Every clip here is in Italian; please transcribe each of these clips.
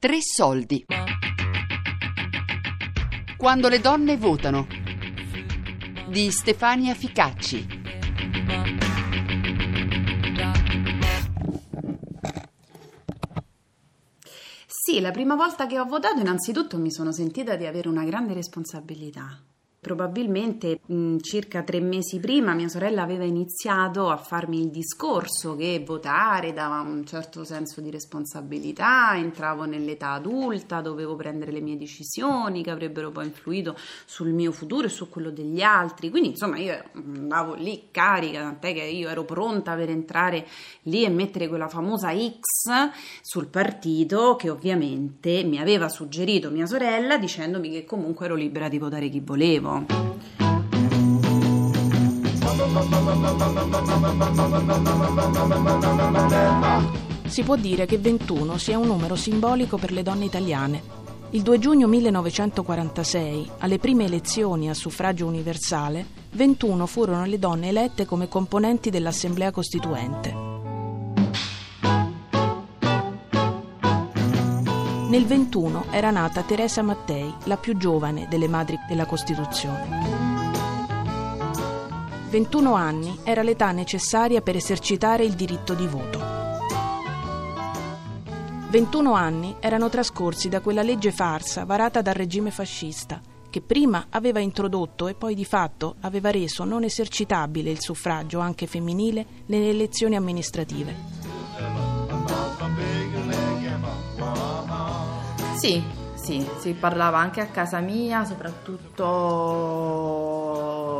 Tre soldi. Quando le donne votano. Di Stefania Ficacci. Sì, la prima volta che ho votato innanzitutto mi sono sentita di avere una grande responsabilità. Probabilmente mh, circa tre mesi prima mia sorella aveva iniziato a farmi il discorso che votare dava un certo senso di responsabilità, entravo nell'età adulta, dovevo prendere le mie decisioni che avrebbero poi influito sul mio futuro e su quello degli altri. Quindi insomma io andavo lì carica, tant'è che io ero pronta per entrare lì e mettere quella famosa X sul partito che ovviamente mi aveva suggerito mia sorella dicendomi che comunque ero libera di votare chi volevo. Si può dire che 21 sia un numero simbolico per le donne italiane. Il 2 giugno 1946, alle prime elezioni a suffragio universale, 21 furono le donne elette come componenti dell'Assemblea Costituente. Nel 21 era nata Teresa Mattei, la più giovane delle madri della Costituzione. 21 anni era l'età necessaria per esercitare il diritto di voto. 21 anni erano trascorsi da quella legge farsa varata dal regime fascista, che prima aveva introdotto e poi di fatto aveva reso non esercitabile il suffragio anche femminile nelle elezioni amministrative. Sì, sì, si parlava anche a casa mia, soprattutto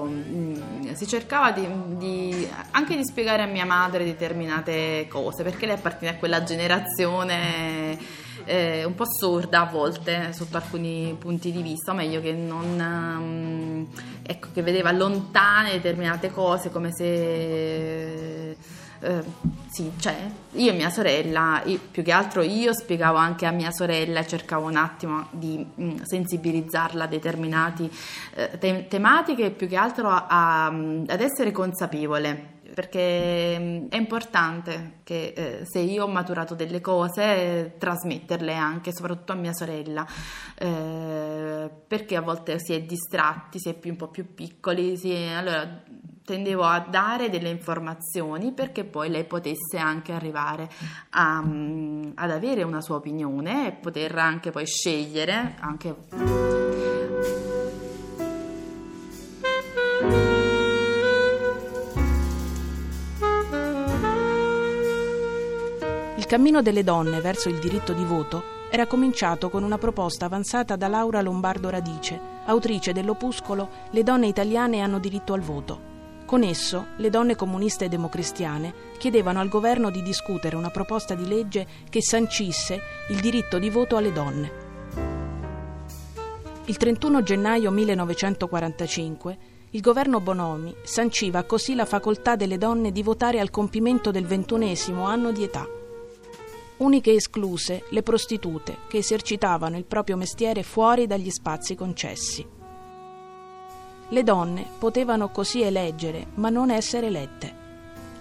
mm, si cercava di, di, anche di spiegare a mia madre determinate cose, perché lei appartiene a quella generazione eh, un po' sorda a volte sotto alcuni punti di vista, o meglio che non... Um, ecco, che vedeva lontane determinate cose come se eh, sì, c'è. Io e mia sorella, io, più che altro io spiegavo anche a mia sorella, cercavo un attimo di mh, mm, sensibilizzarla a determinate eh, te- tematiche e più che altro a, a, ad essere consapevole perché mm, è importante che eh, se io ho maturato delle cose trasmetterle anche soprattutto a mia sorella eh, perché a volte si è distratti si è più, un po' più piccoli è, allora tendevo a dare delle informazioni perché poi lei potesse anche arrivare a, um, ad avere una sua opinione e poter anche poi scegliere anche Il cammino delle donne verso il diritto di voto era cominciato con una proposta avanzata da Laura Lombardo Radice, autrice dell'opuscolo Le donne italiane hanno diritto al voto. Con esso, le donne comuniste e democristiane chiedevano al governo di discutere una proposta di legge che sancisse il diritto di voto alle donne. Il 31 gennaio 1945 il governo Bonomi sanciva così la facoltà delle donne di votare al compimento del ventunesimo anno di età. Uniche escluse le prostitute che esercitavano il proprio mestiere fuori dagli spazi concessi. Le donne potevano così eleggere, ma non essere elette.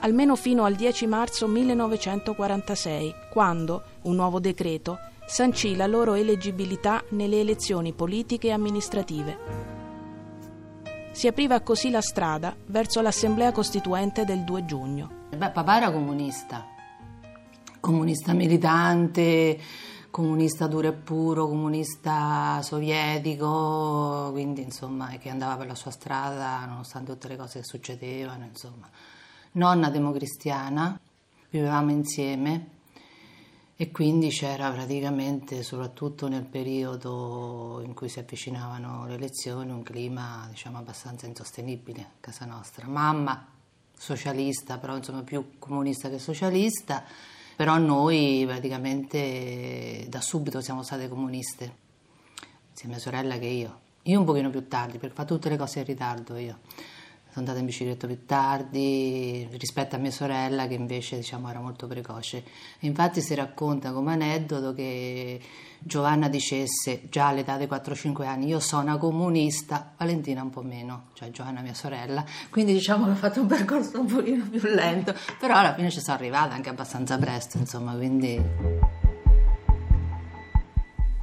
Almeno fino al 10 marzo 1946, quando un nuovo decreto sancì la loro eleggibilità nelle elezioni politiche e amministrative. Si apriva così la strada verso l'Assemblea Costituente del 2 giugno. Beh, papà era comunista, comunista militante, comunista duro e puro, comunista sovietico, quindi insomma che andava per la sua strada nonostante tutte le cose che succedevano, insomma. Nonna democristiana, vivevamo insieme e quindi c'era praticamente, soprattutto nel periodo in cui si avvicinavano le elezioni, un clima diciamo abbastanza insostenibile a casa nostra. Mamma socialista, però insomma più comunista che socialista però noi praticamente da subito siamo state comuniste, sia mia sorella che io. Io un pochino più tardi, perché fa tutte le cose in ritardo io. Sono andata in bicicletta più tardi rispetto a mia sorella che invece diciamo, era molto precoce. infatti si racconta come aneddoto che Giovanna dicesse già all'età dei 4-5 anni io sono una comunista, Valentina un po' meno, cioè Giovanna mia sorella, quindi diciamo che ho fatto un percorso un pochino più lento, però alla fine ci sono arrivata anche abbastanza presto, insomma, quindi...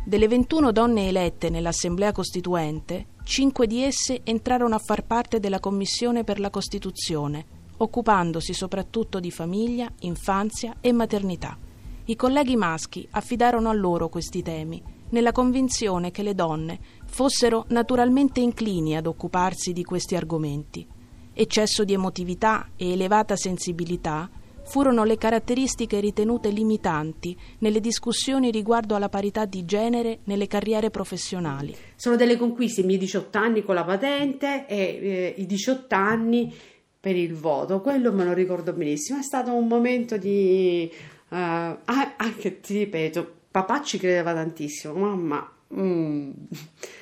Delle 21 donne elette nell'Assemblea Costituente, cinque di esse entrarono a far parte della Commissione per la Costituzione, occupandosi soprattutto di famiglia, infanzia e maternità. I colleghi maschi affidarono a loro questi temi, nella convinzione che le donne fossero naturalmente inclini ad occuparsi di questi argomenti. Eccesso di emotività e elevata sensibilità furono le caratteristiche ritenute limitanti nelle discussioni riguardo alla parità di genere nelle carriere professionali. Sono delle conquiste i miei 18 anni con la patente e eh, i 18 anni per il voto, quello me lo ricordo benissimo, è stato un momento di... Uh, anche ti ripeto, papà ci credeva tantissimo, mamma Mm.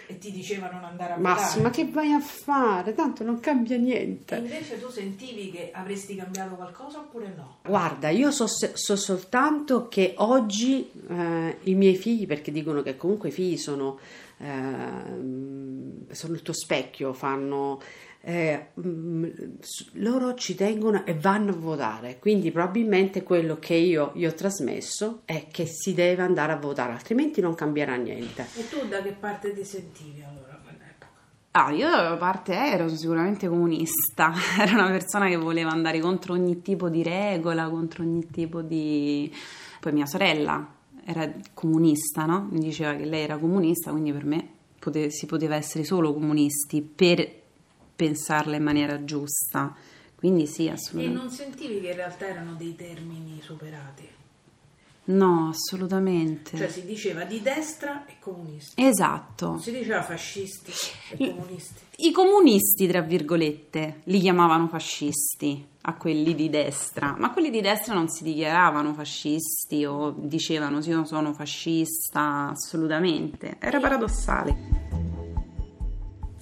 E ti diceva non andare a Massimo, ma che vai a fare? Tanto non cambia niente. E invece tu sentivi che avresti cambiato qualcosa oppure no? Guarda, io so, so soltanto che oggi eh, i miei figli, perché dicono che comunque i figli sono, eh, sono il tuo specchio, fanno eh, mm, loro ci tengono e vanno a votare, quindi probabilmente quello che io gli ho trasmesso è che si deve andare a votare, altrimenti non cambierà niente. E tu da che parte ti sentivi allora? Ah, io da parte ero sicuramente comunista, ero una persona che voleva andare contro ogni tipo di regola, contro ogni tipo di... Poi mia sorella era comunista, no? Mi diceva che lei era comunista, quindi per me pote- si poteva essere solo comunisti per pensarla in maniera giusta. Quindi sì, assolutamente. E non sentivi che in realtà erano dei termini superati? No, assolutamente. Cioè si diceva di destra e comunisti. Esatto. Non si diceva fascisti e comunisti. I comunisti, tra virgolette, li chiamavano fascisti a quelli di destra, ma quelli di destra non si dichiaravano fascisti o dicevano sì, io sono fascista, assolutamente. Era paradossale.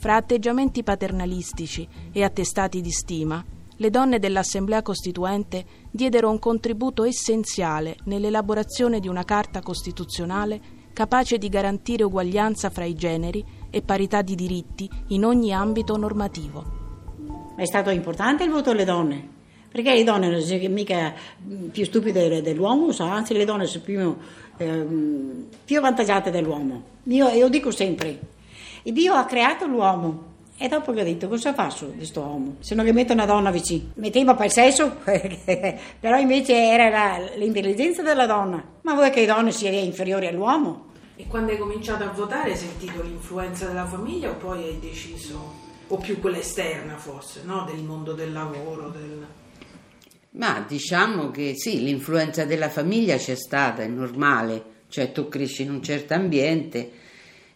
Fra atteggiamenti paternalistici e attestati di stima, le donne dell'Assemblea Costituente diedero un contributo essenziale nell'elaborazione di una Carta Costituzionale capace di garantire uguaglianza fra i generi e parità di diritti in ogni ambito normativo. È stato importante il voto alle donne, perché le donne non sono mica più stupide dell'uomo, anzi le donne sono più, eh, più avvantaggiate dell'uomo. Io, io dico sempre, Dio ha creato l'uomo. E dopo che ho detto, cosa faccio di questo uomo? Se non gli metto una donna vicino. Metteva per il sesso, però invece era la, l'intelligenza della donna. Ma vuoi che le donne siano inferiori all'uomo? E quando hai cominciato a votare hai sentito l'influenza della famiglia o poi hai deciso, o più quella esterna forse, no? del mondo del lavoro? Del... Ma diciamo che sì, l'influenza della famiglia c'è stata, è normale, cioè tu cresci in un certo ambiente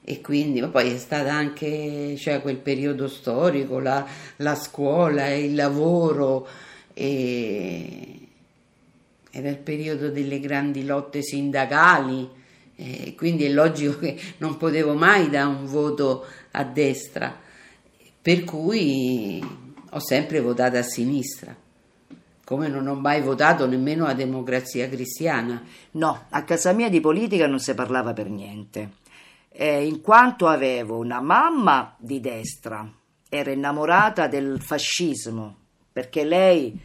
e quindi poi è stato anche cioè, quel periodo storico, la, la scuola, il lavoro, e era il periodo delle grandi lotte sindacali, e quindi è logico che non potevo mai dare un voto a destra, per cui ho sempre votato a sinistra. Come non ho mai votato nemmeno la democrazia cristiana. No, a casa mia di politica non si parlava per niente eh, in quanto avevo una mamma di destra, era innamorata del fascismo, perché lei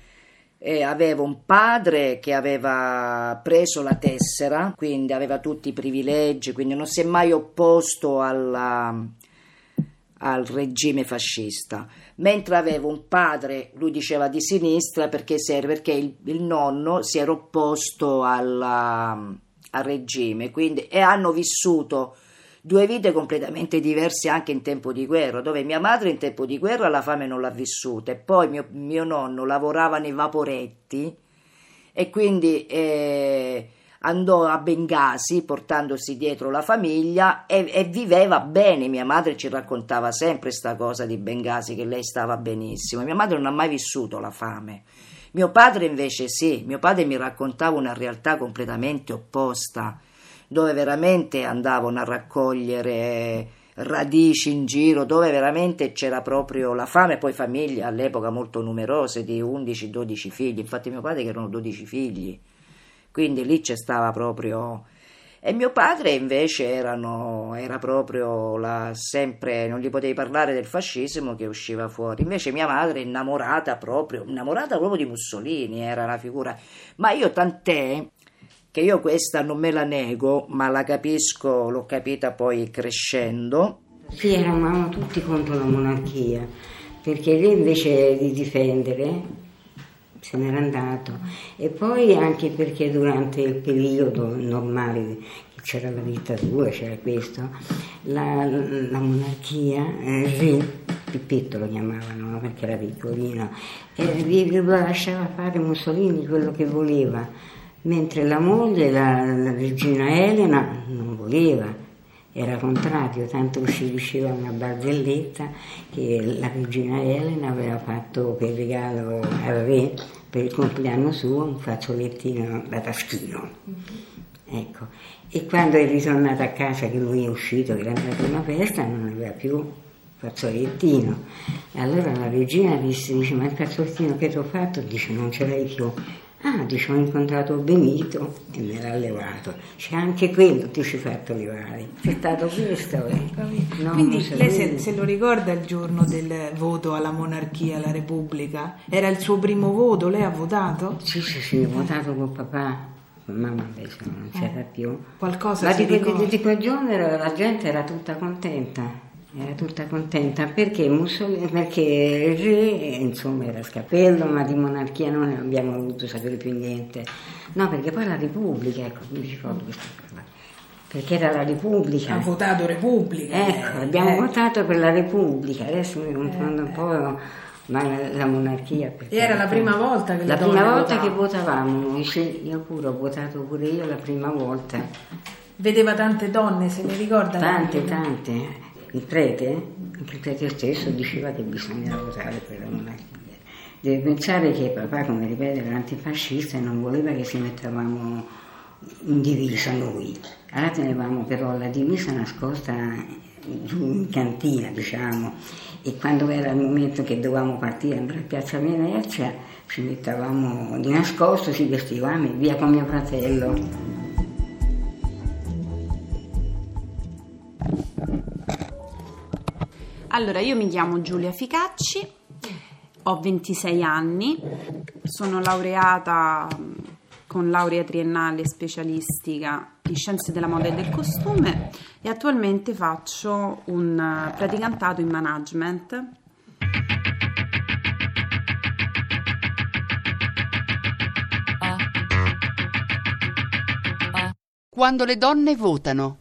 eh, aveva un padre che aveva preso la tessera, quindi aveva tutti i privilegi, quindi non si è mai opposto alla, al regime fascista, mentre avevo un padre, lui diceva di sinistra perché, perché il, il, nonno si era opposto alla, al regime, quindi, e hanno vissuto due vite completamente diverse anche in tempo di guerra, dove mia madre in tempo di guerra la fame non l'ha vissuta e poi mio, mio nonno lavorava nei vaporetti e quindi eh, andò a Bengasi portandosi dietro la famiglia e, e, viveva bene. Mia madre ci raccontava sempre questa cosa di Bengasi, che lei stava benissimo. Mia madre non ha mai vissuto la fame. Mio padre invece sì, mio padre mi raccontava una realtà completamente opposta dove veramente andavano a raccogliere radici in giro, dove veramente c'era proprio la fame, poi famiglie all'epoca molto numerose, di 11-12 figli, infatti mio padre che erano 12 figli, quindi lì c'è stava proprio... E mio padre invece erano, era proprio la, sempre, non gli potevi parlare del fascismo che usciva fuori. Invece mia madre innamorata proprio, innamorata proprio di Mussolini, era una figura. Ma io tant'è che io questa non me la nego, ma la capisco, l'ho capita poi crescendo. Sì, eravamo tutti contro la monarchia, perché lei invece di difendere se n'era andato. E poi anche perché durante il periodo normale c'era la dittatura, c'era questo, la, la monarchia, il re, Pippetto lo chiamavano perché era piccolino, e lasciava fare Mussolini quello che voleva, mentre la moglie, la, la regina Elena, non voleva era contrario, tanto ci diceva una barzelletta che la regina Elena aveva fatto per regalo al re per il compleanno suo un fazzolettino da taschino. Ecco. E quando è ritornata a casa, che lui è uscito, che era andato a una festa, non aveva più fazzolettino. E allora la regina disse, dice, ma il fazzolettino che ti ho fatto? Dice, non ce l'hai più. Ah, dice, ho incontrato Benito e me l'ha levato. C'è anche quello ti ci hai fatto levare. C'è stato questo. Eh. No, Quindi lei se, se, lo ricorda il giorno del voto alla monarchia, alla Repubblica? Era il suo primo voto, lei ha votato? Sì, sì, sì, ho votato con papà. Con mamma invece non c'era eh. più. Qualcosa Ma di, di, di quel giorno la gente era tutta contenta era tutta contenta perché, Mussolini, perché il re insomma era scapello ma di monarchia non abbiamo voluto sapere più niente. No perché poi la repubblica ecco mi ricordo questa cosa. Perché era la repubblica. Ha votato repubblica ecco abbiamo eh. votato per la repubblica. Adesso mi confondo eh. un po' ma la monarchia e era la prima volta che la prima volta votavano. che votavamo noi sì, io pure ho votato pure io la prima volta. Vedeva tante donne se ne ricorda tante tante il prete, anche il prete stesso, diceva che bisognava votare per la monarchia. Deve pensare che papà, come ripete, era antifascista e non voleva che si mettevamo in divisa noi. Allora tenevamo però la divisa nascosta giù in cantina, diciamo, e quando era il momento che dovevamo partire andare a Piazza Venezia ci mettevamo di nascosto, ci vestivamo e via con mio fratello. Allora, io mi chiamo Giulia Ficacci, ho 26 anni, sono laureata mm, con laurea triennale specialistica in scienze della moda e del costume e attualmente faccio un eh, praticantato in management. Quando le donne votano